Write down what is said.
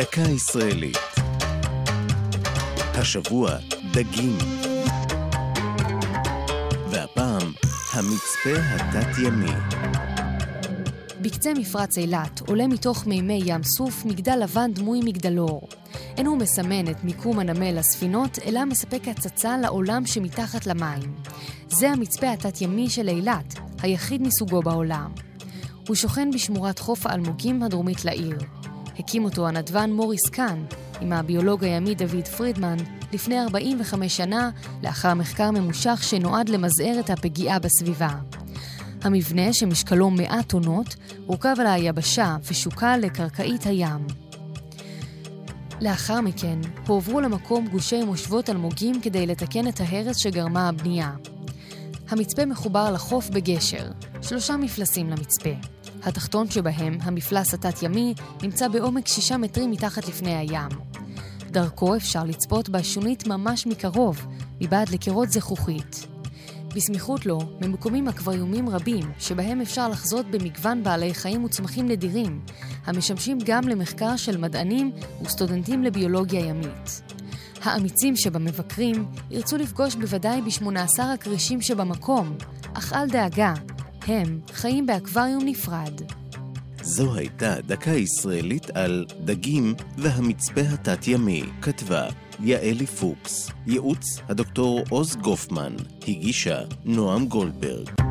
דקה ישראלית. השבוע, דגים. והפעם, המצפה התת-ימי. בקצה מפרץ אילת עולה מתוך מימי ים סוף מגדל לבן דמוי מגדלור. אין הוא מסמן את מיקום הנמל לספינות, אלא מספק הצצה לעולם שמתחת למים. זה המצפה התת-ימי של אילת, היחיד מסוגו בעולם. הוא שוכן בשמורת חוף האלמוגים הדרומית לעיר. הקים אותו הנדבן מוריס קאן, עם הביולוג הימי דוד פרידמן, לפני 45 שנה, לאחר מחקר ממושך שנועד למזער את הפגיעה בסביבה. המבנה, שמשקלו 100 טונות, הורכב על היבשה ושוקע לקרקעית הים. לאחר מכן, הועברו למקום גושי מושבות אלמוגים כדי לתקן את ההרס שגרמה הבנייה. המצפה מחובר לחוף בגשר, שלושה מפלסים למצפה. התחתון שבהם, המפלס התת-ימי, נמצא בעומק שישה מטרים מתחת לפני הים. דרכו אפשר לצפות בשונית ממש מקרוב, מבעד לקירות זכוכית. בסמיכות לו ממוקמים אקווריומים רבים, שבהם אפשר לחזות במגוון בעלי חיים וצמחים נדירים, המשמשים גם למחקר של מדענים וסטודנטים לביולוגיה ימית. האמיצים שבמבקרים ירצו לפגוש בוודאי ב-18 הכרישים שבמקום, אך אל דאגה, הם חיים באקווריום נפרד. זו הייתה דקה ישראלית על דגים והמצפה התת-ימי, כתבה יעלי פוקס, ייעוץ הדוקטור עוז גופמן, הגישה נועם גולדברג.